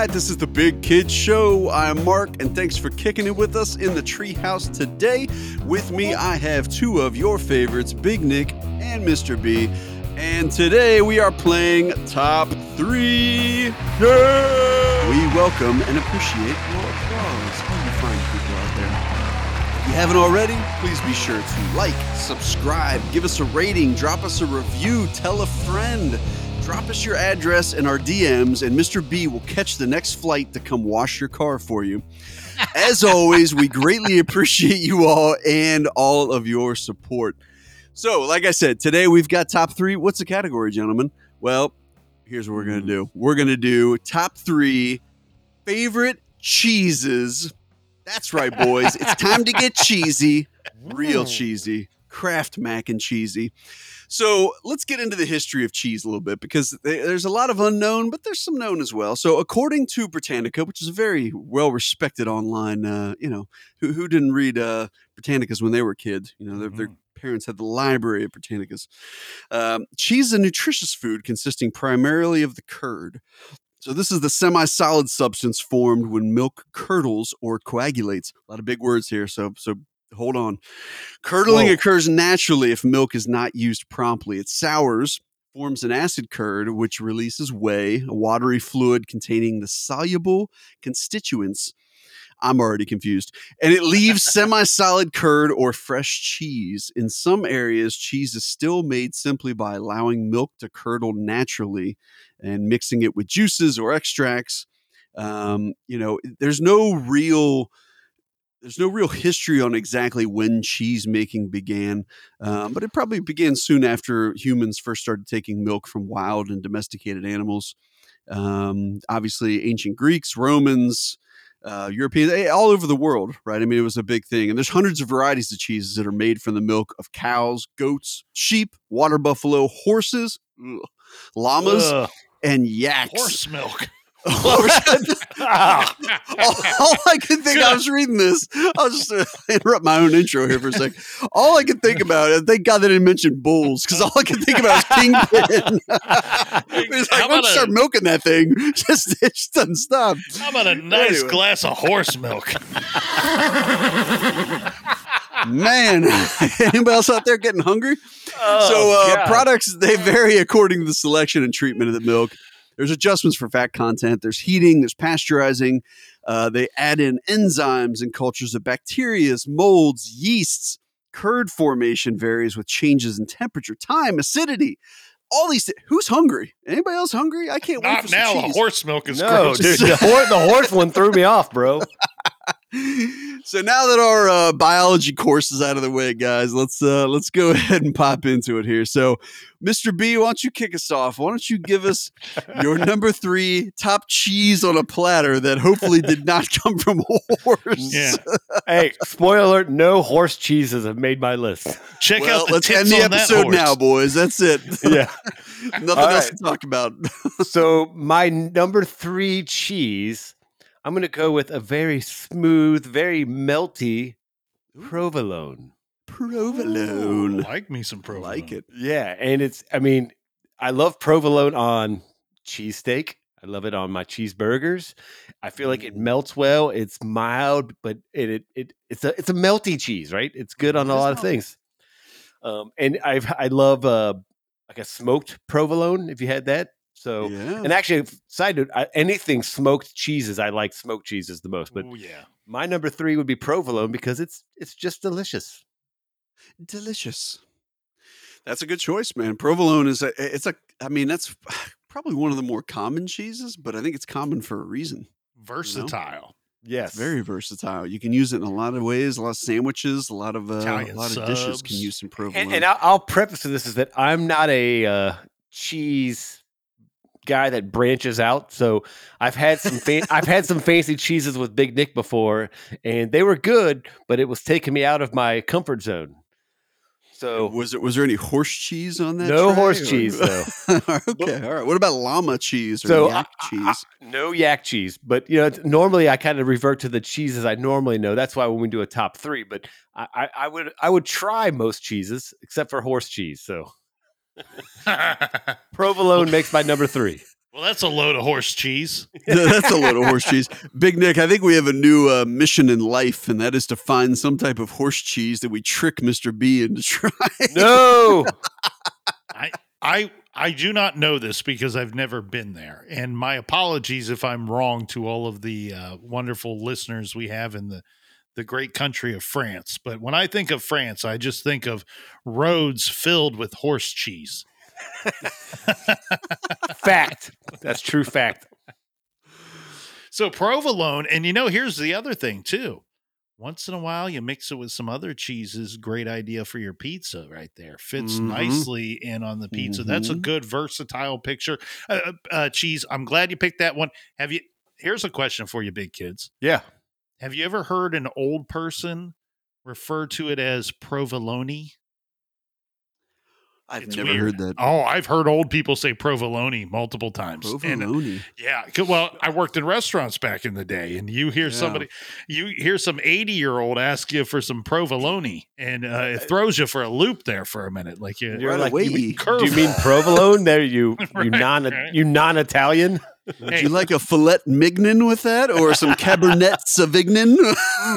right, this is the Big Kids Show. I'm Mark, and thanks for kicking it with us in the treehouse today. With me, I have two of your favorites, Big Nick and Mr. B. And today we are playing Top 3. Yeah! We welcome and appreciate your applause. All you fine people out there. If you haven't already, please be sure to like, subscribe, give us a rating, drop us a review, tell a friend. Drop us your address in our DMs, and Mr. B will catch the next flight to come wash your car for you. As always, we greatly appreciate you all and all of your support. So, like I said, today we've got top three. What's the category, gentlemen? Well, here's what we're going to do mm. we're going to do top three favorite cheeses. That's right, boys. it's time to get cheesy, real cheesy, Kraft mac and cheesy. So let's get into the history of cheese a little bit because there's a lot of unknown, but there's some known as well. So according to Britannica, which is a very well respected online, uh, you know, who, who didn't read uh, Britannicas when they were kids? You know, their, their parents had the library of Britannicas. Um, cheese is a nutritious food consisting primarily of the curd. So this is the semi-solid substance formed when milk curdles or coagulates. A lot of big words here, so so hold on. Curdling Whoa. occurs naturally if milk is not used promptly. It sours, forms an acid curd, which releases whey, a watery fluid containing the soluble constituents. I'm already confused. And it leaves semi solid curd or fresh cheese. In some areas, cheese is still made simply by allowing milk to curdle naturally and mixing it with juices or extracts. Um, you know, there's no real there's no real history on exactly when cheese making began, um, but it probably began soon after humans first started taking milk from wild and domesticated animals. Um, obviously, ancient Greeks, Romans, uh, Europeans, eh, all over the world, right? I mean, it was a big thing. And there's hundreds of varieties of cheeses that are made from the milk of cows, goats, sheep, water buffalo, horses, ugh, llamas, Ugh, and yaks. horse milk. All, all I could think, I was reading this. I'll just uh, interrupt my own intro here for a sec. All I could think about, and thank God they didn't mention bulls, because all I could think about is Kingpin. How like, about let's a- start milking that thing. Just, it just doesn't stop. How about a nice Anyway. glass of horse milk? Man, anybody else out there getting hungry? Oh, so uh, products they vary according to the selection and treatment of the milk. There's adjustments for fat content. There's heating. There's pasteurizing. Uh, they add in enzymes and cultures of bacteria, molds, yeasts. Curd formation varies with changes in temperature, time, acidity. All these. Th- Who's hungry? Anybody else hungry? I can't wait for Not some now. cheese. A horse milk is no, gross. dude, the, hor- the horse one threw me off, bro. So now that our uh, biology course is out of the way, guys, let's uh, let's go ahead and pop into it here. So, Mr. B, why don't you kick us off? Why don't you give us your number three top cheese on a platter that hopefully did not come from a horse? Yeah. hey, spoiler alert: no horse cheeses have made my list. Check Well, out the let's tits end the episode now, boys. That's it. Yeah. Nothing All else right. to talk about. so my number three cheese, I'm going to go with a very smooth, very melty provolone. Provolone. Like me some provolone. like it. Yeah, and it's. I mean, I love provolone on cheesesteak. I love it on my cheeseburgers. I feel like it Mm. melts well. It's mild, but it it, it it's a it's a melty cheese, right? It's good on a lot of things. Um, and I've I love uh like a smoked provolone. If you had that, so yeah. and actually, side note, I, anything smoked cheeses, I like smoked cheeses the most. But Ooh, yeah. my number three would be provolone because it's it's just delicious. delicious. That's a good choice, man. Provolone is a it's a I mean that's probably one of the more common cheeses, but I think it's common for a reason. Versatile. Yes, It's very versatile. You can use it in a lot of ways, a lot of sandwiches, a lot of uh, a Italian lot of dishes can use some provolone. And, and I'll, I'll preface to this is that I'm not a uh, cheese guy that branches out. So I've had some fa- I've had some fancy cheeses with Big Nick before, and they were good, but it was taking me out of my comfort zone. So was it was there any horse cheese on that? No tray, horse or- cheese, though. okay, all right. What about llama cheese or So, yak I- cheese? no yak cheese, but you know normally I kind of revert to the cheeses I normally know. That's why when we do a top three, but I, I, I would I would try most cheeses except for horse cheese. So well, provolone makes my number three. Well, that's a load of horse cheese. That's a load of horse cheese. Big Nick, I think we have a new uh, mission in life, and that is to find some type of horse cheese that we trick Mr. B into trying. No. I I I do not know this because I've never been there, and my apologies if I'm wrong to all of the uh, wonderful listeners we have in the the great country of France. But when I think of France, I just think of roads filled with horse cheese. fact. That's true fact. So provolone, and you know, here's the other thing too. Once in a while, you mix it with some other cheeses. Great idea for your pizza, right there. Fits Mhm. nicely in on the pizza. That's a Mhm. good versatile picture. Uh, uh, uh, cheese. I'm glad you picked that one. Have you? Here's a question for you, big kids. Yeah. Have you ever heard an old person refer to it as provolone? I've It's never weird. heard that. Oh, I've heard old people say provolone multiple times. And, Provolone. Yeah, 'cause- well, I worked in restaurants back in the day, and you hear Yeah. somebody, you hear some eighty-year-old ask you for some provolone, and uh, it throws you for a loop there for a minute, like you. You're Right like, away. you, Curve. do you mean provolone? There, you you Right, non right. you non Italian. Would Hey. you like a filet mignon with that, or some Cabernet Sauvignon?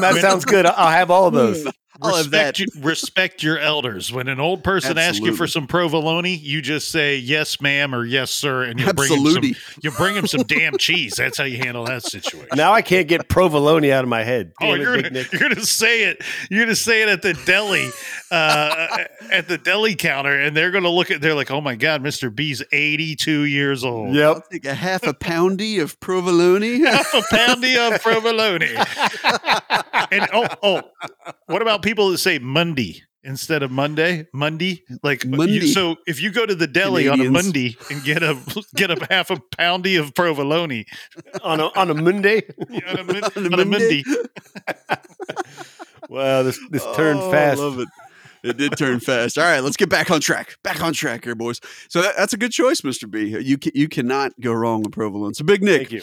That sounds good. I'll have all of those. Hmm. I'll have respect, that. you, respect your elders. When an old person asks you for some provolone, you just say yes, ma'am, or yes, sir, and you bring him some. You bring him some damn cheese. That's how you handle that situation. Now I can't get provolone out of my head. Oh, Damn it, you're Big gonna, you're gonna say it. You're gonna say it at the deli, uh, at the deli counter, and they're gonna look at. They're like, "Oh my god, Mister B's 82 years old. Yep. I'll take a half a poundy of provolone. Half a poundy of provolone." and oh, oh, what about people that say Monday instead of Monday? Monday, like you- so, if you go to the deli on a Canadians. Monday and get a get a half a poundy of provolone on a on a Monday. on a, mon- On a on a Monday. Monday, Wow, this this oh, turned Oh, fast. I love it. It did turn fast. All right, let's get back on track. Back on track here, boys. So that, that's a good choice, Mr. B. You ca- you cannot go wrong with provolone. So, Big Nick, Thank you.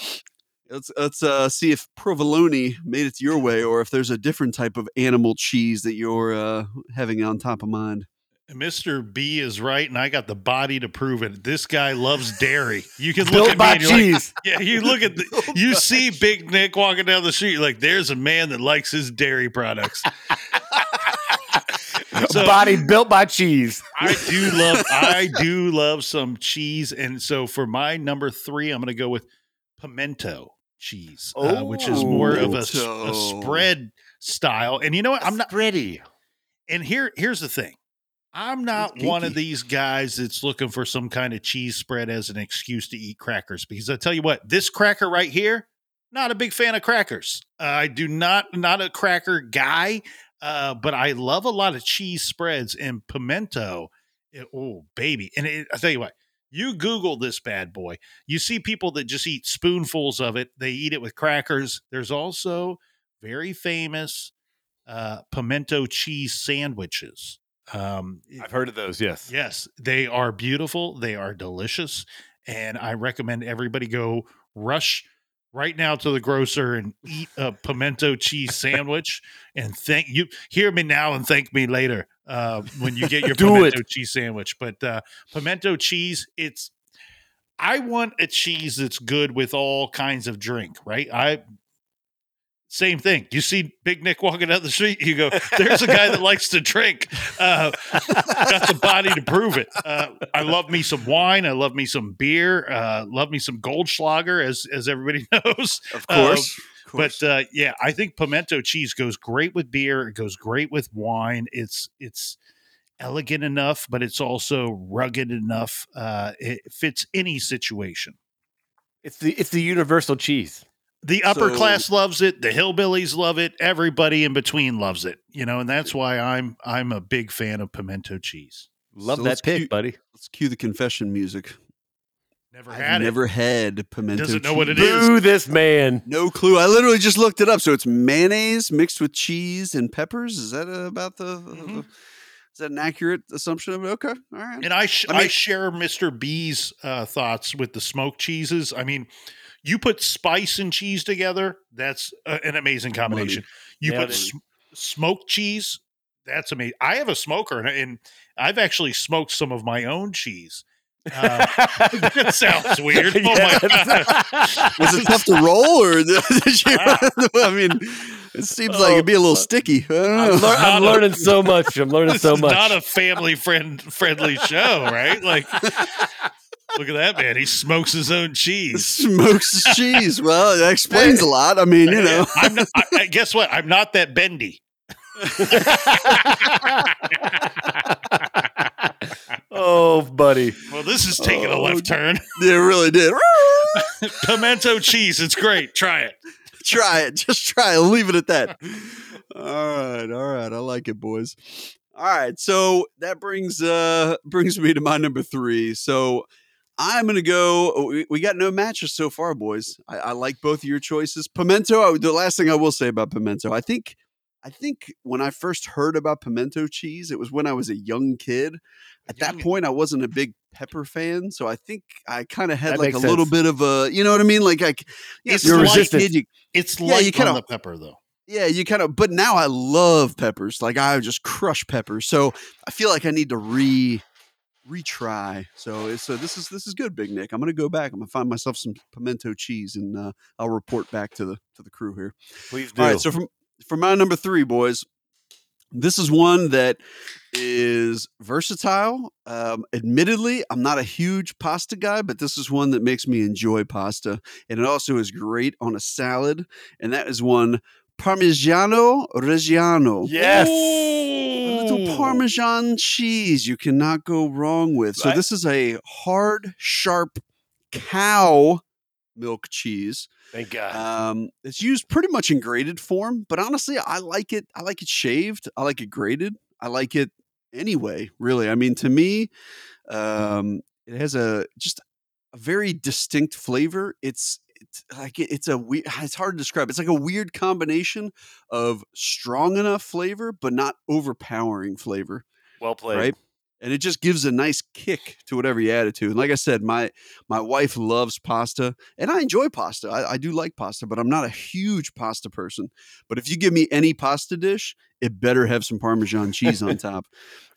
Let's let's uh, see if provolone made it your way, or if there's a different type of animal cheese that you're uh, having on top of mind. Mr. B is right, and I got the body to prove it. This guy loves dairy. You can look Built at me by and you're like, cheese. yeah, you look at the, you see Big Nick walking down the street, like there's a man that likes his dairy products. So- Body built by cheese. I do love, I do love some cheese, and so for my number three, I'm going to go with pimento cheese, uh, which is more of a, s- a spread style. And you know what? I'm not ready. and here here's the thing i'm not It's one of these guys that's looking for some kind of cheese spread as an excuse to eat crackers because i tell you what this cracker right here not a big fan of crackers uh, i do not not a cracker guy uh, but i love a lot of cheese spreads and pimento it- oh baby and it, i tell you what you google this bad boy you see people that just eat spoonfuls of it they eat it with crackers there's also very famous uh, pimento cheese sandwiches. Um, I've heard of those. Yes. yes, they are beautiful. They are delicious, and I recommend everybody go rush right now to the grocer and eat a pimento cheese sandwich. And thank you. Hear me now and thank me later uh, when you get your pimento it. cheese sandwich. But uh, pimento cheese, it's. I want a cheese that's good with all kinds of drink, right? I same thing. You see Big Nick walking down the street, you go, "There's a guy that likes to drink." Uh, got the body to prove it. Uh, I love me some wine. I love me some beer. Uh, love me some Goldschlager, as as everybody knows. Of Uh, course. Of course. But uh, yeah, I think pimento cheese goes great with beer. It goes great with wine. It's it's elegant enough, but it's also rugged enough. Uh, it fits any situation. It's the it's the universal cheese. The upper So- class loves it. The hillbillies love it. Everybody in between loves it. You know, and that's why I'm I'm a big fan of pimento cheese. Love So that let's pick, cue- buddy. Let's cue the confession music. Never I've had it. never had pimento. Doesn't know what cheese. it is. Boo this man. No clue. I literally just looked it up. So it's mayonnaise mixed with cheese and peppers. Is that uh, about the? Mhm. Is that an accurate assumption of it? Okay, all right. And I sh- I I, share Mr. B's uh, thoughts with the smoked cheeses. I mean, you put spice and cheese together, that's uh, an amazing combination. You Nailed put sm- smoked cheese, that's amazing. I have a smoker, and, and I've actually smoked some of my own cheese. Uh, that sounds weird. Oh my god. Was it tough to roll, or did you? I mean, it seems like it'd be a little sticky. I don't I'm, lear- I'm a- learning so much. I'm learning This so is much. not a family friend friendly show, right? Like, look at that man. He smokes his own cheese. Smokes his cheese. Well, that explains a lot. I mean, you know. I'm not, I, I- guess what? I'm not that bendy. oh, buddy. Well, this is taking a Oh, left turn. It really did. Pimento cheese. It's great. Try it. try it. Just try it. Leave it at that. All right. All right. I like it, boys. All right. So that brings uh brings me to my number three. So I'm gonna go. Oh, we, we got no matches so far, boys. I, I like both of your choices. Pimento. I, the last thing I will say about pimento, I think, I think when I first heard about pimento cheese, it was when I was a young kid. At that point, I wasn't a big pepper fan, so I think I kind of had That like a makes little bit of a, you know what I mean? Like, like It's You're little resistant. kid, you- It's Yeah, light you kinda- on the pepper, though. yeah, you kind of, but now I love peppers. Like I just crush peppers. So I feel like I need to re retry. So so this is this is good, Big Nick. I'm gonna go back. I'm gonna find myself some pimento cheese and uh, I'll report back to the to the crew here. Please do. All right. So from for my number three, boys, this is one that is versatile. Um, admittedly, I'm not a huge pasta guy, but this is one that makes me enjoy pasta, and it also is great on a salad. And that is one Parmigiano Reggiano. yes. A little Parmesan cheese you cannot go wrong with. So this is a hard, sharp cow milk cheese. Thank God. Um, it's used pretty much in grated form, but honestly, I like it. I like it shaved. I like it grated. I like it anyway. Really, I mean, to me, um, it has a just a very distinct flavor. It's it's like it's a weird. It's hard to describe. It's like a weird combination of strong enough flavor, but not overpowering flavor well played. right? And it just gives a nice kick to whatever you add it to. And like I said, my my wife loves pasta, and I enjoy pasta. I, I do like pasta, but I'm not a huge pasta person. But if you give me any pasta dish, it better have some Parmesan cheese on top.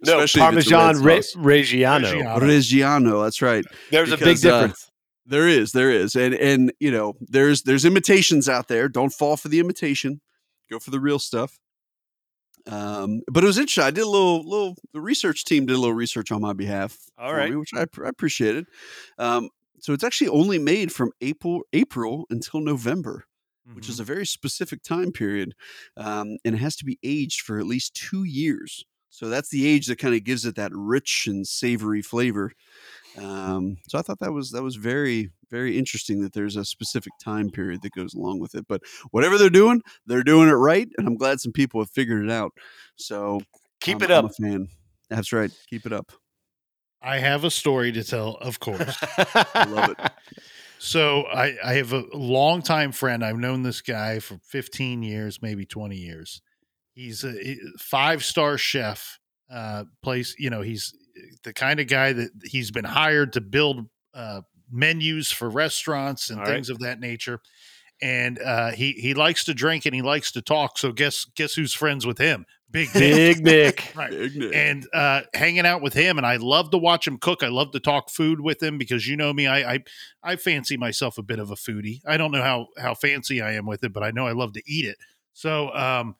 No, especially if it's a red Parmesan Re-. Reggiano. Reggiano. Reggiano, that's right. There's a big Because, uh, difference. There is, there is, and and you know, there's there's imitations out there. Don't fall for the imitation. Go for the real stuff. Um, but it was interesting. I did a little little. The research team did a little research on my behalf. All for right. me, which I, I appreciated. Um, so it's actually only made from April April until November, which Mm-hmm. is a very specific time period, um, and it has to be aged for at least two years. So that's the age that kind of gives it that rich and savory flavor. Um, so I thought that was that was very very interesting that there's a specific time period that goes along with it. But whatever they're doing, they're doing it right, and I'm glad some people have figured it out. So Keep I'm- it I'm up. a fan. That's right. Keep it up. I have a story to tell, of course. I love it. So I, I have a longtime friend. I've known this guy for 15 years, maybe 20 years. He's a five star chef. Uh, place, you know, he's the kind of guy that he's been hired to build uh, menus for restaurants and All right. things of that nature. And uh, he he likes to drink and he likes to talk. So guess guess who's friends with him? Big Nick. Big Nick. Right Big Nick. and uh, hanging out with him. And I love to watch him cook. I love to talk food with him because you know me. I, I I fancy myself a bit of a foodie. I don't know how how fancy I am with it, but I know I love to eat it. So, um,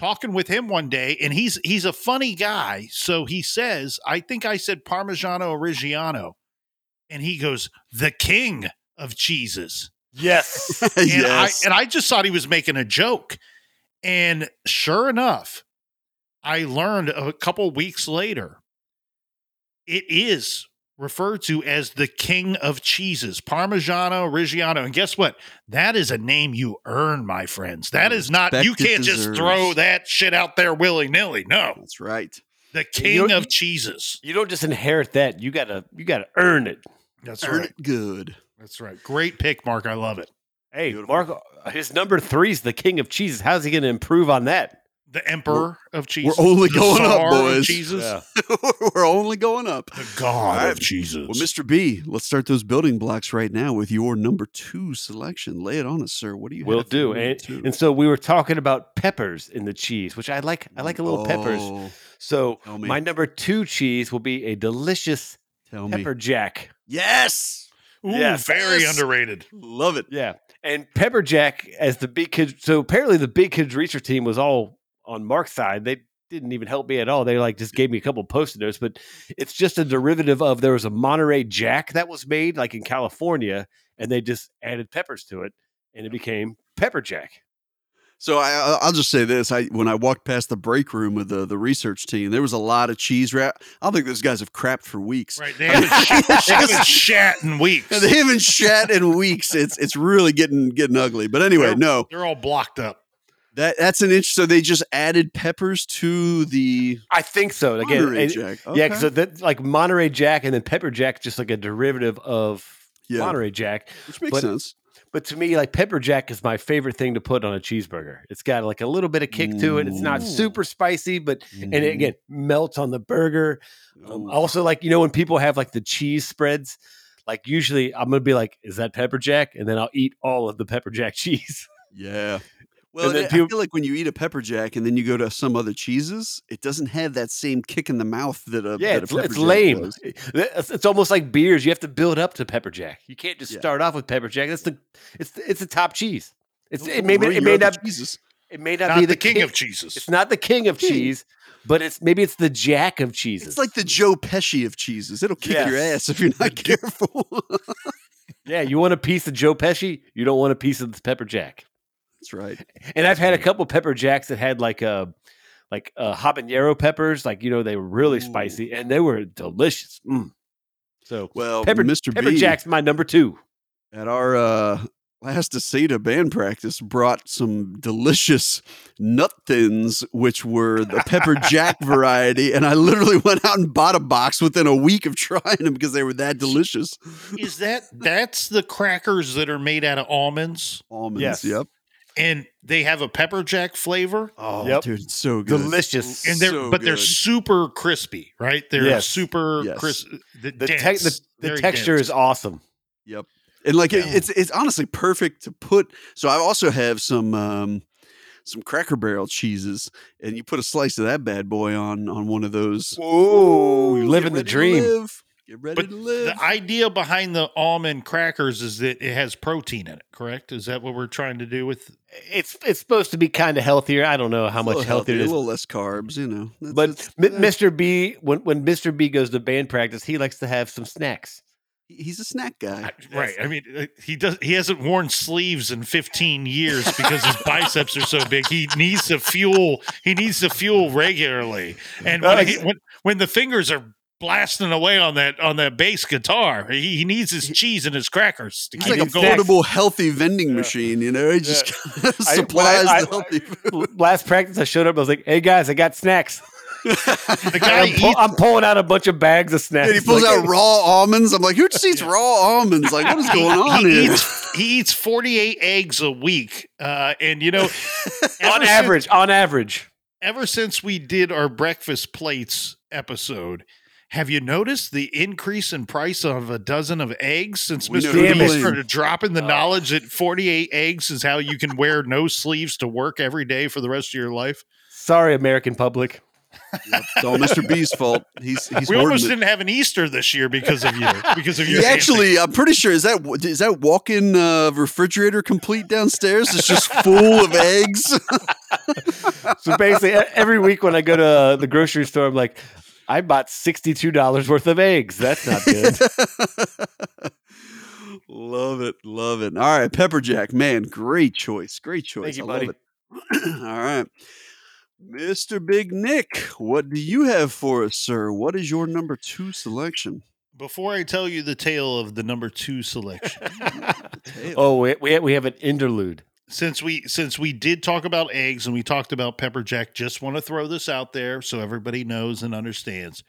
talking with him one day, and he's he's a funny guy. So he says, I think I said Parmigiano Reggiano, and he goes, the king of cheeses Yes. and yes. I and I just thought he was making a joke. And sure enough, I learned a couple weeks later, it is referred to as the king of cheeses, Parmigiano Reggiano. And guess what? That is a name you earn, my friends. That is not you can't just throw that shit out there willy nilly. No, That's right. the king of cheeses. You don't just inherit that. You gotta you gotta earn it. That's Earn right. it good. That's right. Great pick, Mark. I love it. Hey, Beautiful. Mark, uh, his number three is the king of cheeses. How's he gonna improve on that? The emperor of cheese. We're only The going up, czar of boys. Cheeses. We're only going up. The god All right. of cheeses. Well, Mr. B, let's start those building blocks right now with your number two selection. Lay it on us, sir. What do you Will have do. And, and so we were talking about peppers in the cheese, which I like. I like a little peppers. Oh, So my number two cheese will be a delicious Tell me. Pepper Jack. Yes. Ooh, Yes. very Yes. underrated. Love it. Yeah. And Pepper Jack as the big kids. So apparently the big kids research team was all on Mark's side. They didn't even help me at all. They like just gave me a couple post-it notes, but it's just a derivative of there was a Monterey Jack that was made like in California, and they just added peppers to it, and it became Pepper Jack. So I, I- I'll just say this: I when I walked past the break room with the the research team, there was a lot of cheese wrap. I don't think those guys have crapped for weeks. Right. They haven't, they haven't shat in weeks. They haven't shat in weeks. It's it's really getting getting ugly. But anyway, They're- no, They're all blocked up. That that's an inch. So they just added peppers to the I think so. Again, Monterey and- Jack. yeah, Okay. because that like Monterey Jack and then Pepper Jack, just like a derivative of Yeah. Monterey Jack. which makes but- sense. But to me, like pepper jack is my favorite thing to put on a cheeseburger. It's got like a little bit of kick to it. It's not super spicy, but and Mm. it again melts on the burger. Um, also, like you know, when people have like the cheese spreads, like usually I'm gonna be like, "Is that pepper jack?" And then I'll eat all of the pepper jack cheese. Yeah. Well, then I feel like when you eat a pepper jack and then you go to some other cheeses, it doesn't have that same kick in the mouth that a yeah, that a it's, pepper it's jack lame. does. Eh, eh, it's, it's almost like beers. You have to build up to pepper jack. You can't just Yeah. start off with pepper jack. That's the it's the, it's the top cheese. It's Don't it may, it may not cheeses. it may not, Not be the, king, of cheeses. It's not the king of King. cheese, but it's maybe it's the jack of cheeses. It's like the Joe Pesci of cheeses. It'll kick your ass if you're not careful. Yeah, you want a piece of Joe Pesci, you don't want a piece of the pepper jack. That's right. And I've had a couple pepper jacks that had like a like uh, habanero peppers, like you know they were really Ooh. spicy and they were delicious. Mm. So Well, pepper Mr. pepper B jack's my number two. at our uh, last Asada band practice brought some delicious nut thins, which were the pepper jack variety, and I literally went out and bought a box within a week of trying them because they were that delicious. Is that that's the crackers that are made out of almonds Almonds. Yes. Yep. And they have a pepper jack flavor Oh, Yep. dude, it's so good. Delicious. and they're So but they're super crispy, right? They're Yes. super Yes. crisp. The, the, te- the, the texture dense. is awesome. Yep. And like it- it's it's honestly perfect to put. So I also have some um some Cracker Barrel cheeses, and you put a slice of that bad boy on on one of those. Ooh, Get living the dream. live. Get ready But to live. the idea behind the almond crackers is that it has protein in it, correct? Is that what we're trying to do with It's it's supposed to be kind of healthier. I don't know how much little healthier it a little less carbs, you know. That's- But that's- M- that's- Mr. B, when when Mr. B goes to band practice, he likes to have some snacks. he's a snack guy. Right? I mean, uh, he does. He hasn't worn sleeves in 15 years because his biceps are so big. He needs to fuel. He needs to fuel regularly, and when, he, when when the fingers are blasting away on that on that bass guitar, he, he needs his cheese and his crackers to He's keep like him a going. portable, healthy vending Yeah. machine. You know, he just kind of I- supplies I- the healthy food. Last practice, I showed up. I was like, "Hey guys, I got snacks." The guy I'm, pull- eats. I'm pulling out a bunch of bags of snacks. And he pulls Like, out raw almonds. I'm like, who just eats raw almonds? Like, what is going on he here? eats, he eats 48 eggs a week, uh, and you know, on ever since- average. On average, ever since we did our breakfast plates episode, have you noticed the increase in price of a dozen of eggs since We Mr. who to B started dropping the Oh. knowledge that 48 eggs is how you can wear no sleeves to work every day for the rest of your life? sorry, American public. Yep, It's all Mr. B's fault. He's he's we almost it. didn't have an Easter this year because of you. Because of you. He actually, I'm pretty sure is that is that walk-in uh, refrigerator complete downstairs? It's just full of eggs. So basically, every week when I go to uh, the grocery store, I'm like, I bought sixty-two dollars worth of eggs. That's not good. love it, love it. All right, pepper jack, man, great choice, great choice. you, I buddy. love it. All right, Mr. Big Nick, what do you have for us, sir? What is your number two selection? Before I tell you the tale of the number two selection, oh, we we we have an interlude. Since we since we did talk about eggs and we talked about pepper jack just want to throw this out there so everybody knows and understands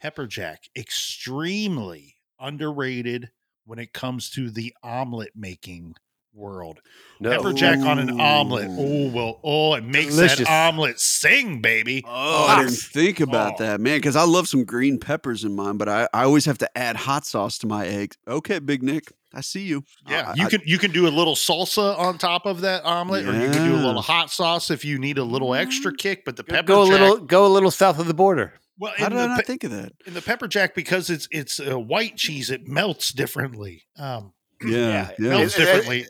pepper jack extremely underrated when it comes to the omelet making world No, pepper jack on an omelet oh well oh it makes Delicious. that omelet sing baby Oh, I didn't think oh. about Oh. that, man. Because I love some green peppers in mine, but I, I always have to add hot sauce to my eggs. Okay, Big Nick, I see you. Uh, yeah I- you I- can you can do a little salsa on top of that omelet or you can do a little hot sauce if you need a little extra mm-hmm. kick but the pepper go a jack little go a little south of the border. Well, How in did I the, not pe- think of that? in the pepper jack because it's it's a white cheese, it melts differently. Um, Yeah, yeah. melts It- it- differently.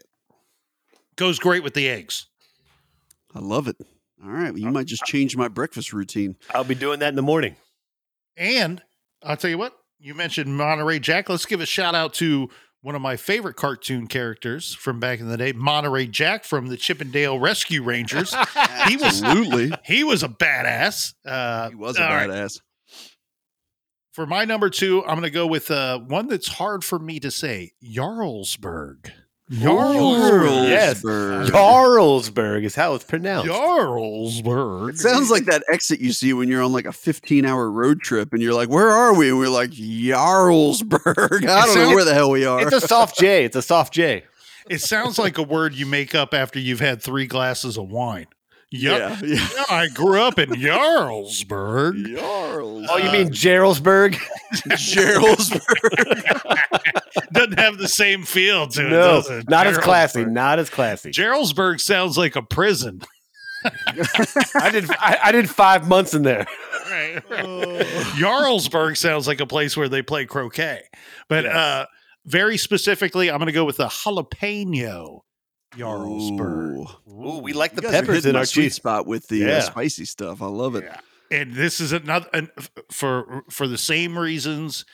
Goes great with the eggs. I love it. All right, well, you uh, might just uh change my breakfast routine. I'll be doing that in the morning. And I'll tell you what, you mentioned Monterey Jack. Let's give a shout out to one of my favorite cartoon characters from back in the day, Monterey Jack from the Chip 'n Dale Rescue Rangers. He was- Absolutely. he was a badass. Uh, He was a all right, badass. For my number two, I'm going to go with uh, one that's hard for me to say Jarlsberg. Jarlsberg. Yes. Jarlsberg. Jarlsberg is how it's pronounced. Jarlsberg. It sounds like that exit you see when you're on like a 15 hour road trip and you're like, where are we? And we're like, Jarlsberg. I don't know where the hell we are. It's a soft J. It's a soft J. it sounds like a word you make up after you've had three glasses of wine. Yep. yeah. yeah. Yeah, I grew up in Jarlsberg. Jarls. Oh, you mean Jarlsberg? Jarlsberg. Doesn't have the same feel to it. no, does it? not as classy. Not as classy. Jarlsberg sounds like a prison. I did. I, I did five months in there. Right. Jarlsberg sounds like a place where they play croquet. But Yes. uh, very specifically, I'm going to go with the jalapeno Jarlsberg. Ooh. Ooh, we like You the guys peppers hitting in our sweet cheese. spot with the uh, spicy stuff. I love it. Yeah. And this is another and for for the same reasons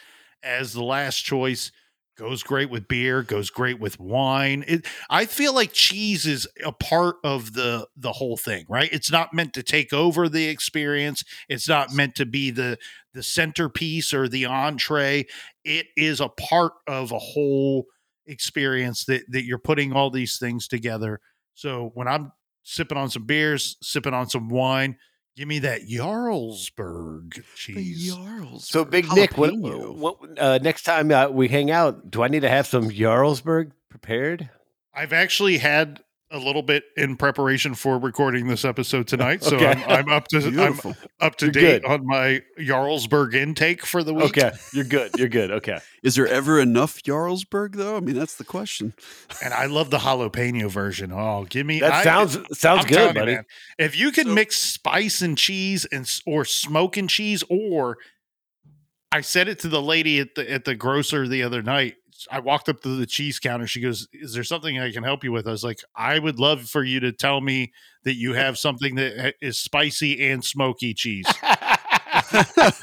as the last choice. Goes great with beer. Goes great with wine. It, I feel like cheese is a part of the the whole thing, right? It's not meant to take over the experience. It's not meant to be the the centerpiece or the entree. It is a part of a whole experience that that you're putting all these things together. So when I'm sipping on some beers, sipping on some wine, give me that Jarlsberg The cheese. Jarlsberg. So, Big Nick, what, Jalapeno. what uh, next time uh, we hang out, do I need to have some Jarlsberg prepared? I've actually had a little bit in preparation for recording this episode tonight, so Okay. I'm, I'm up to I'm up to You're date good. on my Jarlsberg intake for the week. Okay, you're good. You're good. Okay. Is there ever enough Jarlsberg though? I mean, that's the question. and I love the jalapeno version. Oh, give me That I- sounds sounds I'm telling good, you, man, if you can So- mix spice and cheese and or smoke and cheese, or I said it to the lady at the at the grocer the other night. I walked up to the cheese counter. She goes, "Is there something I can help you with?" I was like, "I would love for you to tell me that you have something that is spicy and smoky cheese."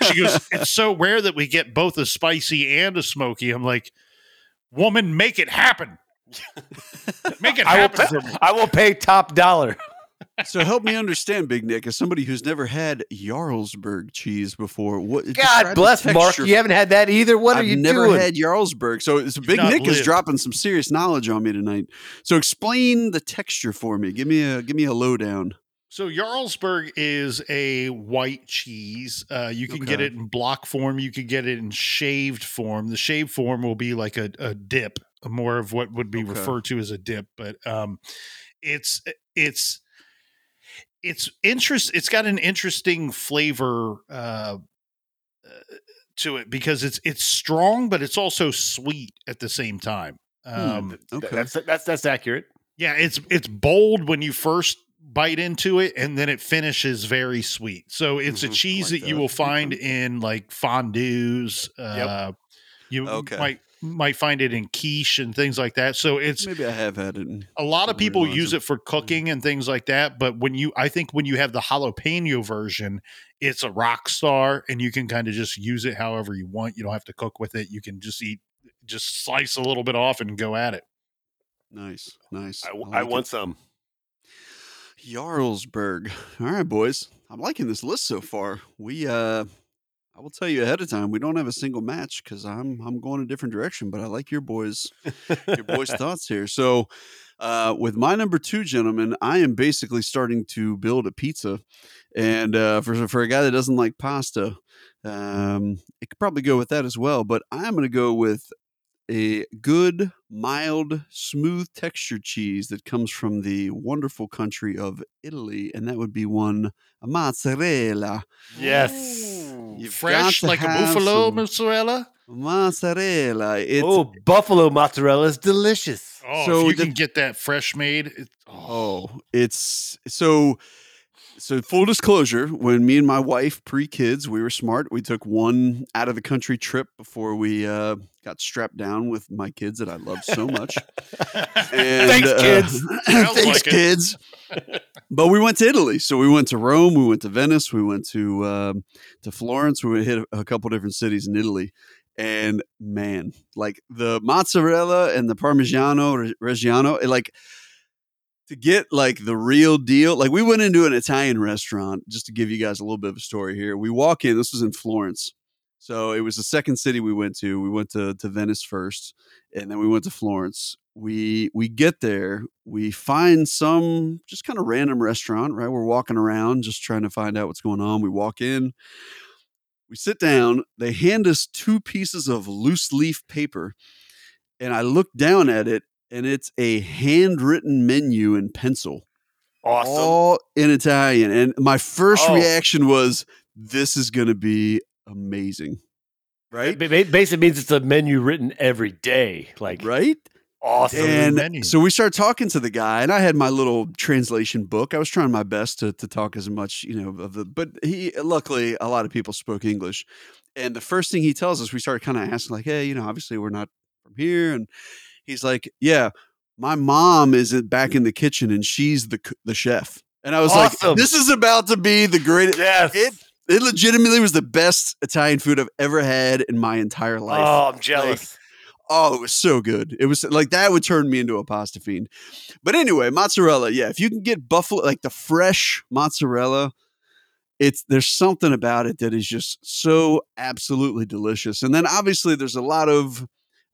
she goes, "It's so rare that we get both a spicy and a smoky." I'm like, "Woman, make it happen." Make it I will, happen pay. I will pay top dollar. So help me understand, Big Nick, as somebody who's never had Jarlsberg cheese before. What? God bless Mark. You haven't had that either. What I've are you never doing? had Jarlsberg, so, so Big not Nick is dropping some serious knowledge on me tonight. So explain the texture for me. Give me a give me a lowdown. So Jarlsberg is a white cheese. Uh, you can get it in block form. You can get it in shaved form. The shaved form will be like a, a dip, more of what would be Okay. referred to as a dip. But um, it's it's it's interest. It's got an interesting flavor uh, uh, to it because it's it's strong, but it's also sweet at the same time. Um, Okay. That's that's that's accurate. yeah, it's it's bold when you first bite into it, and then it finishes very sweet. So it's a Mhm, I cheese like that you will find Okay. in like fondues. Uh, You Okay. might might find it in quiche and things like that. So it's Maybe I have had it. a lot of people use it. it for cooking and things like that. But when you, I think when you have the jalapeno version, it's a rock star, and you can kind of just use it however you want. You don't have to cook with it. You can just eat, just slice a little bit off and go at it. Nice, nice. I, like I it. want some. Jarlsberg. All right, boys. I'm liking this list so far. We uh I will tell you ahead of time, we don't have a single match because I'm I'm going a different direction, but I like your boys your boys' thoughts here. So uh with my number two, gentlemen, I am basically starting to build a pizza. And uh for for a guy that doesn't like pasta, um it could probably go with that as well. But I'm gonna go with a good, mild, smooth textured cheese that comes from the wonderful country of Italy, and that would be one a mozzarella. Yes. You've Fresh got like a buffalo some mozzarella. mozzarella. It's oh, buffalo mozzarella is delicious. Oh, So if you the- can get that fresh made, it, oh, oh, it's so so full disclosure, when me and my wife pre-kids, we were smart. We took one out of the country trip before we uh, got strapped down with my kids that I love so much. And, Thanks, uh, kids. Thanks, like kids. but we went to Italy, so we went to Rome, we went to Venice, we went to um, to Florence. We hit a, a couple different cities in Italy, and man, like the mozzarella and the Parmigiano Reggiano, it, like to get like the real deal. Like we went into an Italian restaurant just to give you guys a little bit of a story here. We walk in. This was in Florence. So it was the second city we went to. We went to, to Venice first, and then we went to Florence. We we get there, we find some just kind of random restaurant, right? We're walking around just trying to find out what's going on. We walk in, we sit down, they hand us two pieces of loose leaf paper, and I look down at it, and it's a handwritten menu in pencil Awesome. all in Italian. And my first Oh. reaction was, this is going to be amazing. Right? Ba- ba- Basically means it's a menu written every day. Like Right? awesome. and menu. so we started talking to the guy, and I had my little translation book. I was trying my best to, to talk as much, you know, of the, but he, luckily, a lot of people spoke English. And the first thing he tells us, we started kind of asking, like, hey, you know, obviously we're not from here. And he's like, yeah, my mom is back in the kitchen and she's the, the chef. And I was Awesome. like, this is about to be the greatest. yes. It, it legitimately was the best Italian food I've ever had in my entire life. oh, I'm jealous. Oh, it was so good. It was like that would turn me into a pasta fiend. But anyway, mozzarella. Yeah, if you can get buffalo like the fresh mozzarella, it's there's something about it that is just so absolutely delicious. And then obviously there's a lot of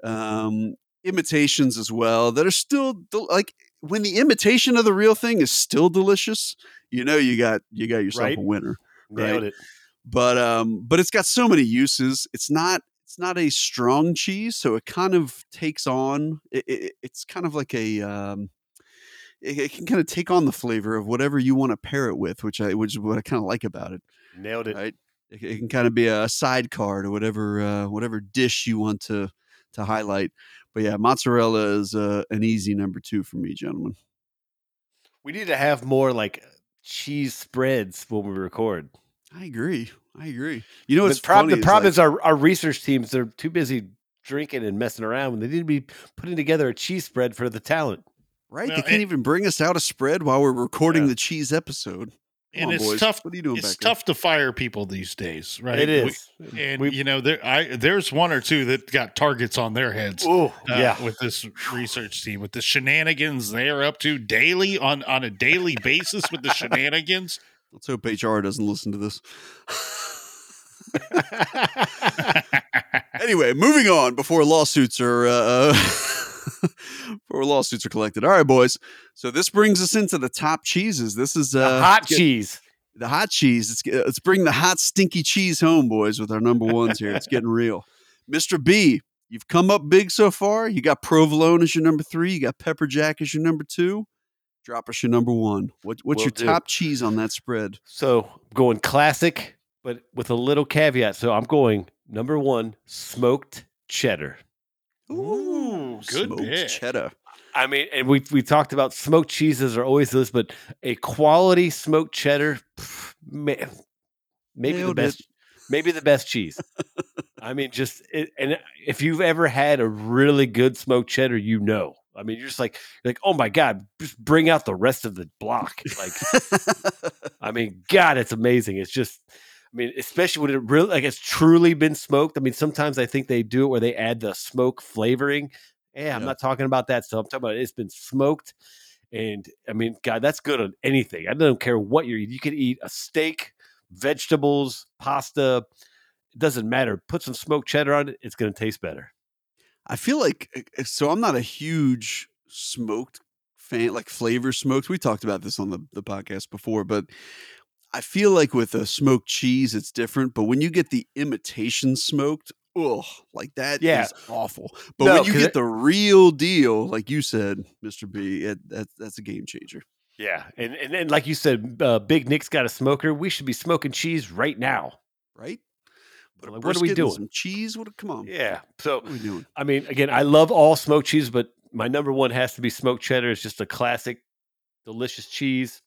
um, imitations as well that are still del- like when the imitation of the real thing is still delicious. You know, you got you got yourself Right. a winner Nailed right. it. but um but it's got so many uses it's not it's not a strong cheese so it kind of takes on it, it, it's kind of like a um it, it can kind of take on the flavor of whatever you want to pair it with which i which is what i kind of like about it Nailed it. right it, it can kind of be a sidecar to whatever uh whatever dish you want to to highlight but yeah mozzarella is uh, an easy number two for me gentlemen We need to have more like cheese spreads when we record. i agree i agree you know the what's prob- funny the problem like- is our, our research teams, they're too busy drinking and messing around when they need to be putting together a cheese spread for the talent. Right? No, they can't and- even bring us out a spread while we're recording Yeah. the cheese episode. Come and on, it's boys. tough. What are you doing It's back tough to fire people these days, right? It is, We- and We- you know, there I there's one or two that got targets on their heads. oh, uh, yeah. with this research team, with the shenanigans they're up to daily on on a daily basis with the shenanigans. Let's hope HR doesn't listen to this. anyway, moving on before lawsuits are uh, before lawsuits are collected. All right, boys. So this brings us into the top cheeses. This is The uh, hot get- cheese. the hot cheese. Let's, let's bring the hot, stinky cheese home, boys, with our number ones here. It's getting real. Mr. B, you've come up big so far. You got provolone as your number three. You got pepper jack as your number two. Drop us your number one. What, what's Will your do. top cheese on that spread? So going classic, but with a little caveat. So I'm going number one, smoked cheddar. Ooh, good smoked pick. cheddar. I mean, and we we talked about smoked cheeses are always this, but a quality smoked cheddar, pff, man, maybe Nailed the it. best, maybe the best cheese. I mean, just it, and if you've ever had a really good smoked cheddar, you know. I mean, you're just like, you're like, oh my god, just bring out the rest of the block. Like, I mean, God, it's amazing. It's just, I mean, especially when it really like it's truly been smoked. I mean, sometimes I think they do it where they add the smoke flavoring. Yeah, I'm Yeah. not talking about that stuff. I'm talking about it's been smoked. And I mean, God, that's good on anything. I don't care what you're eating. You could eat a steak, vegetables, pasta. It doesn't matter. Put some smoked cheddar on it. It's going to taste better. I feel like uh, so. I'm not a huge smoked fan, like flavor smoked. We talked about this on the, the podcast before, but I feel like with a smoked cheese, it's different. But when you get the imitation smoked, oh, like that is Yeah. awful. But No, when you get it- the real deal, like you said, Mister B, it, that, that's a game changer, Yeah. And, and, and like you said, uh, Big Nick's got a smoker. We should be smoking cheese right now. right? Like, what are we doing? Some cheese? What? Come on, Yeah. So, what are we doing? I mean, again, I love all smoked cheese, but my number one has to be smoked cheddar. It's just a classic, delicious cheese.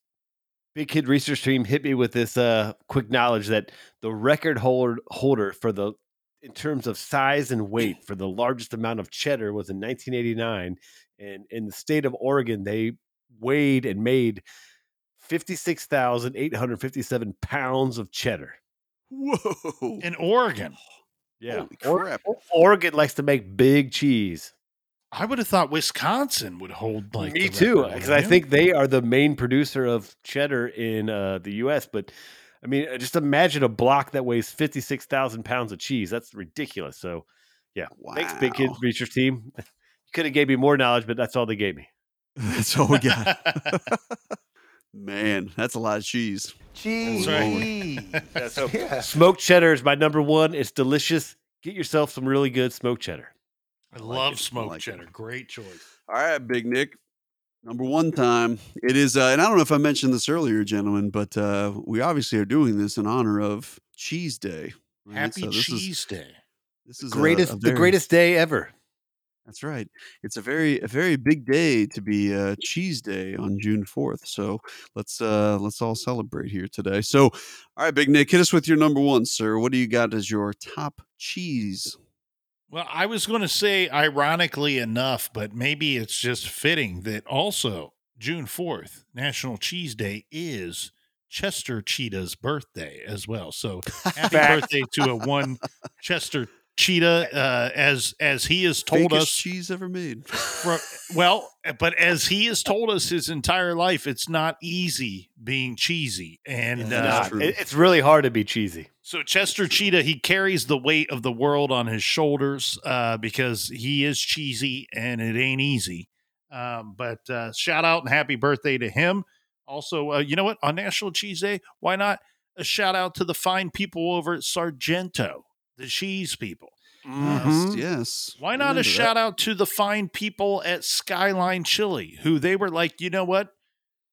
Big Kid Research Team hit me with this uh, quick knowledge that the record holder holder for the in terms of size and weight for the largest amount of cheddar was in 1989, and in the state of Oregon they weighed and made 56,857 pounds of cheddar. Whoa. In Oregon, Yeah, Holy crap. Oregon likes to make big cheese. I would have thought Wisconsin would hold like Me too, because I think they are the main producer of cheddar in uh, the U.S. But I mean, uh, just imagine a block that weighs fifty six thousand pounds of cheese. That's ridiculous. So, yeah, thanks, Big Kid Research Team. You could have gave me more knowledge, but that's all they gave me. That's all we got. Man, that's a lot of cheese. Cheese. right. so Yeah. smoked cheddar is my number one. It's delicious. Get yourself some really good smoked cheddar. I like love it. Smoked like it. cheddar. Great choice. All right, Big Nick. Number one time. It is, uh, and I don't know if I mentioned this earlier, gentlemen, but uh, we obviously are doing this in honor of Cheese Day. right? Happy So this is- Cheese Day. This is a- Greatest, a the very- greatest day ever. That's right. It's a very a very big day to be uh, Cheese Day on June fourth. So let's uh, let's all celebrate here today. So, all right, Big Nick, hit us with your number one, sir. What do you got as your top cheese? Well, I was going to say, ironically enough, but maybe it's just fitting that also June 4th, National Cheese Day, is Chester Cheetah's birthday as well. So happy birthday to a one Chester Cheetah, uh, as as he has told Fakest us. cheese ever made. Fro- well, but as he has told us his entire life, it's not easy being cheesy, and It's uh, not. true. It- it's really hard to be cheesy. so Chester Cheetah, he carries the weight of the world on his shoulders uh, because he is cheesy and it ain't easy. Um, but uh, shout out and happy birthday to him. Also, uh, you know what? On National Cheese Day, why not a shout out to the fine people over at Sargento, the cheese people. Mm-hmm. Yes, yes. Why not a shout out to the fine people at Skyline Chili, who they were like, you know what?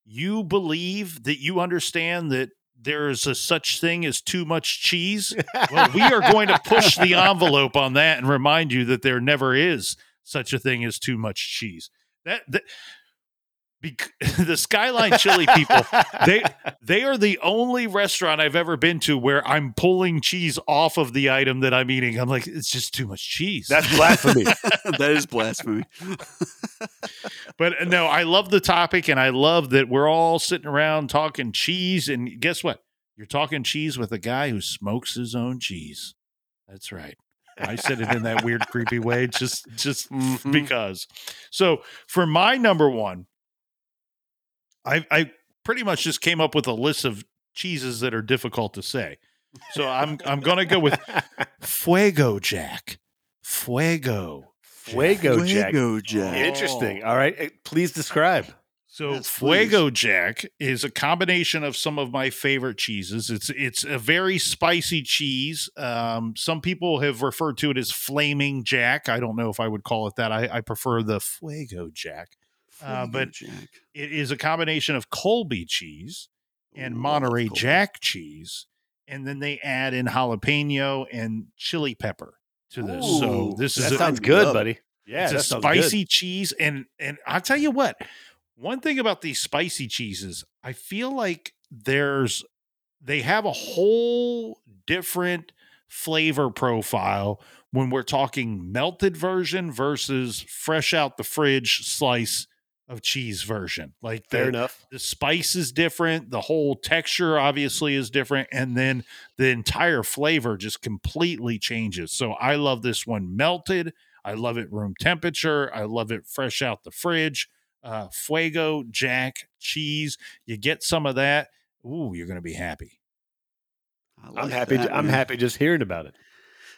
You believe that you understand that there is a such thing as too much cheese. Well, we are going to push the envelope on that and remind you that there never is such a thing as too much cheese. That, that bec- the Skyline Chili people, they they are the only restaurant I've ever been to where I'm pulling cheese off of the item that I'm eating. I'm like, it's just too much cheese. That's blasphemy. that is blasphemy. But uh, no, I love the topic and I love that we're all sitting around talking cheese. And guess what? You're talking cheese with a guy who smokes his own cheese. That's right. I said it in that weird, creepy way, just just Mhm. because. So for my number one, I I pretty much just came up with a list of cheeses that are difficult to say. So I'm I'm gonna go with Fuego Jack. Fuego. Fuego Jack. Fuego Jack. Interesting. All right. eh, Please describe. So Yes, Fuego Jack is a combination of some of my favorite cheeses. It's it's a very spicy cheese. Um, some people have referred to it as flaming Jack. I don't know if I would call it that. I, I prefer the Fuego Jack. Uh, but- Jack. It is a combination of Colby cheese and Ooh, Monterey. Jack cheese, and then they add in jalapeno and chili pepper to this. so this is that a, sounds good, love buddy. Yeah, it's a sounds good. spicy cheese and and i'll tell you what one thing about these spicy cheeses i feel like there's they have a whole different flavor profile when we're talking melted version versus fresh out the fridge slice of cheese version like Fair the, enough. the spice is different the whole texture obviously is different and then the entire flavor just completely changes so i love this one melted i love it room temperature i love it fresh out the fridge uh, fuego jack cheese you get some of that ooh you're gonna be happy I I'm like happy. that, I'm man. happy just hearing about it.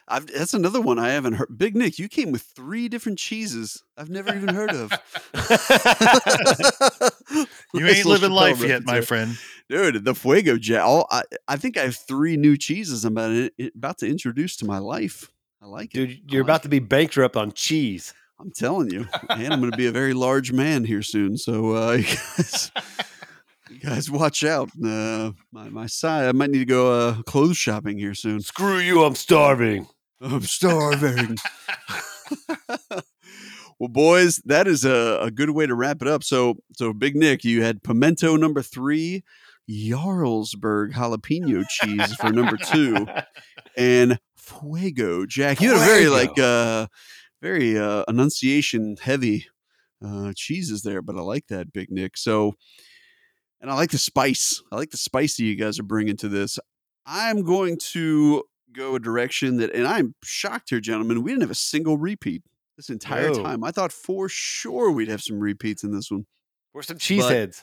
I've, that's another one I haven't heard. Big Nick, you came with three different cheeses I've never even heard of. you ain't living life yet my there. friend dude. The Fuego Jack. All, I, I think I have three new cheeses I'm about, about to introduce to my life. I like it. Dude, you're like about to be bankrupt on cheese. I'm telling you, and I'm going to be a very large man here soon. So uh, you guys, you guys watch out. Uh, my my side, I might need to go uh, clothes shopping here soon. Screw you, I'm starving. I'm starving. well, boys, that is a, a good way to wrap it up. So, so Big Nick, you had pimento number three, Jarlsberg jalapeno cheese for number two, and Fuego Jack. You had a very like uh very uh enunciation heavy uh cheeses there, but I like that Big Nick. So and I like the spice. I like the spice that you guys are bringing to this. I'm going to go a direction that, and I'm shocked here, gentlemen. We didn't have a single repeat this entire No. time. I thought for sure we'd have some repeats in this one. We're some cheeseheads.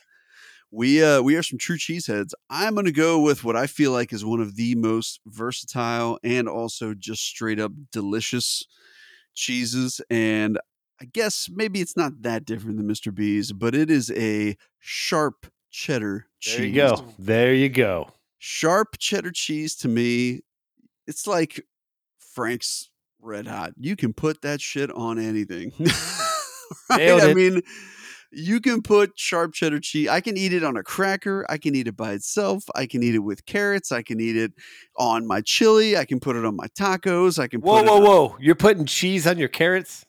We uh we are some true cheeseheads. I'm gonna go with what I feel like is one of the most versatile and also just straight up delicious cheeses. And I guess maybe it's not that different than Mr. B's, but it is a sharp cheddar cheese. There you go. There you go. Sharp cheddar cheese to me, it's like Frank's Red Hot. You can put that shit on anything. right? I mean, you can put sharp cheddar cheese. I can eat it on a cracker. I can eat it by itself. I can eat it with carrots. I can eat it on my chili. I can put it on my tacos. I can Whoa, whoa, it whoa! You're putting cheese on your carrots?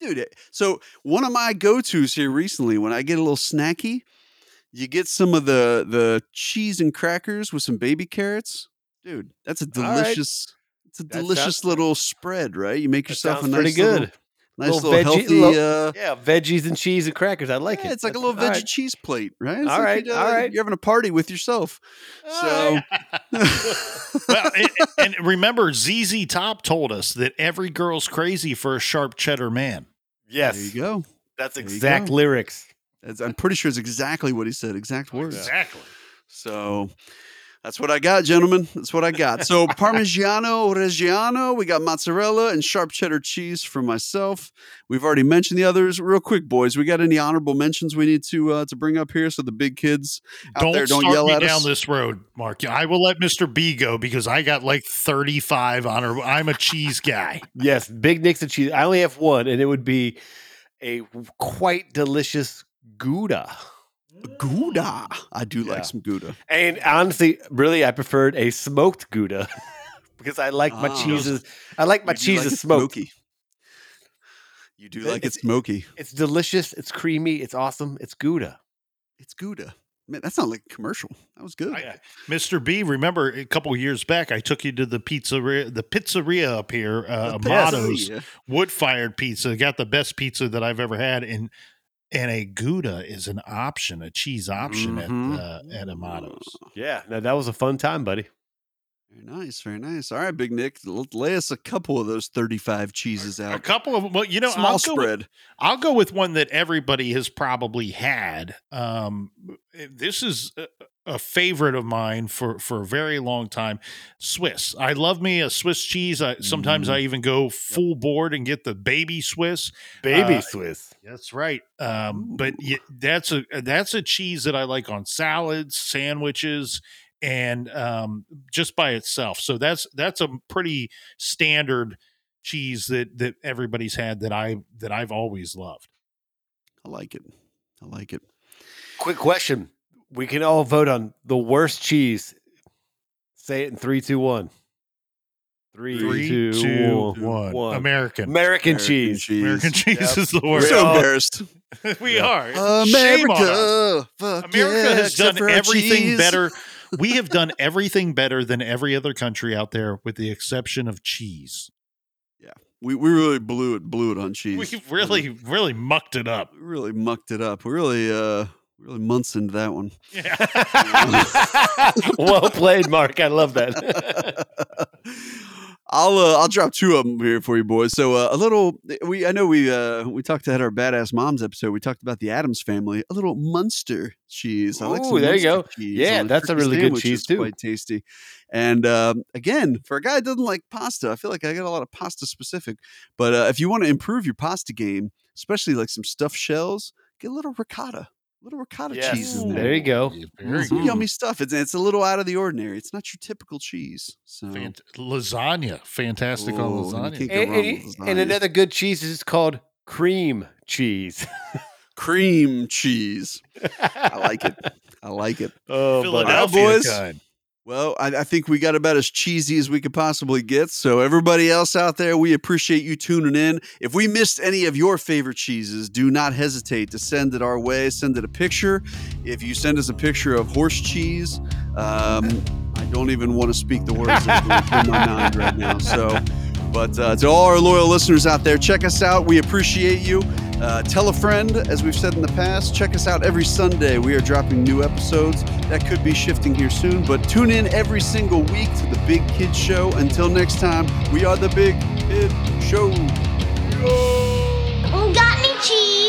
dude. So one of my go-tos here recently, when I get a little snacky, you get some of the the cheese and crackers with some baby carrots, dude. That's a All right. delicious. It's a That delicious sounds- little spread, right? You make yourself a nice pretty little, good. nice Little little, veggie- healthy. little- uh, Yeah, veggies and cheese and crackers. I like yeah, it. it's like a little veggie right. cheese plate, right? It's All like right, you're, uh, right. You're having a party with yourself. So, well, and, and remember, ZZ Top told us that every girl's crazy for a sharp cheddar man. Yes, there you go. that's exact go. lyrics. That's, I'm pretty sure it's exactly what he said. Exact words. Exactly. So that's what I got, gentlemen. That's what I got. So Parmigiano Reggiano, we got mozzarella and sharp cheddar cheese for myself. We've already mentioned the others. Real quick, boys, we got any honorable mentions we need to uh, to bring up here so the big kids out Don't, there don't start yell me at down us? this road, Mark. I will let Mr. B go because I got like 35 honor. I'm a cheese guy. Yes, big Nick's and cheese. I only have one, and it would be a quite delicious Gouda. Gouda. I do Yeah. like some Gouda. And honestly, really, I preferred a smoked Gouda because I like my Ah. cheeses. I like my You do like smoked. smoky. You do It- like it smoky. It's delicious. It's creamy. It's awesome. It's Gouda. It's Gouda. Man, that's not like a commercial. That was good. I- Mr. B, remember a couple of years back, I took you to the pizzeria, the pizzeria up here, uh, Amato's wood fired pizza. Got the best pizza that I've ever had, and and a Gouda is an option, a cheese option Mhm. at uh, at Amato's. Yeah, no, that was a fun time, buddy. Very nice, very nice. All right, Big Nick, lay us a couple of those thirty-five cheeses out. A couple of them. Well, you know, Small I'll go, with, spread. I'll go with one that everybody has probably had. Um, this is a, a favorite of mine for for a very long time. Swiss. I love me a Swiss cheese. I, sometimes Mm. I even go full board and get the baby Swiss. Baby Uh, Swiss. That's right. Um, but y that's a that's a cheese that I like on salads, sandwiches, and um, just by itself. So that's that's a pretty standard cheese that that everybody's had that I that I've always loved. I like it. I like it. Quick question. We can all vote on the worst cheese. Say it in three, two, one. Three, Three, two, two, one. one. one. American. American, American cheese. cheese. American cheese Yep. is the We're worst. so embarrassed. we Yeah. are. Shame on us. America. Fuck America yeah, has except done for our everything cheese. better. We have done everything better than every other country out there, with the exception of cheese. Yeah. We we really blew it blew it on cheese. We really, really mucked it up. We really mucked it up. We really uh really months into that one. Yeah. well played, Mark. I love that. I'll uh, I'll drop two of them here for you boys. So uh, a little we I know we uh we talked at our badass moms episode. We talked about the Addams family. A little Munster cheese. I like Ooh, there you go. Yeah, that's a really good cheese, too. Quite tasty. And um, again, for a guy that doesn't like pasta, I feel like I got a lot of pasta specific. But uh, if you want to improve your pasta game, especially like some stuffed shells, get a little ricotta. A little ricotta Yes, cheese in there. there you go. Very Some Mhm. yummy stuff. It's it's a little out of the ordinary. It's not your typical cheese. So Fant- lasagna, fantastic on Ooh, you lasagna. And, and- with and another good cheese is called cream cheese. cream cheese. I like it. I like it. Oh. Philadelphia boys. kind. Well, I, I, think we got about as cheesy as we could possibly get. So, everybody else out there, we appreciate you tuning in. If we missed any of your favorite cheeses, do not hesitate to send it our way. Send it a picture. If you send us a picture of horse cheese, um, I don't even want to speak the words that are in my mind right now. So, but uh, to all our loyal listeners out there, check us out. We appreciate you. Uh, tell a friend, as we've said in the past. Check us out every Sunday. We are dropping new episodes. That could be shifting here soon, but tune in every single week to the Big Kid Show. Until next time, we are the Big Kid Show. Who got any cheese?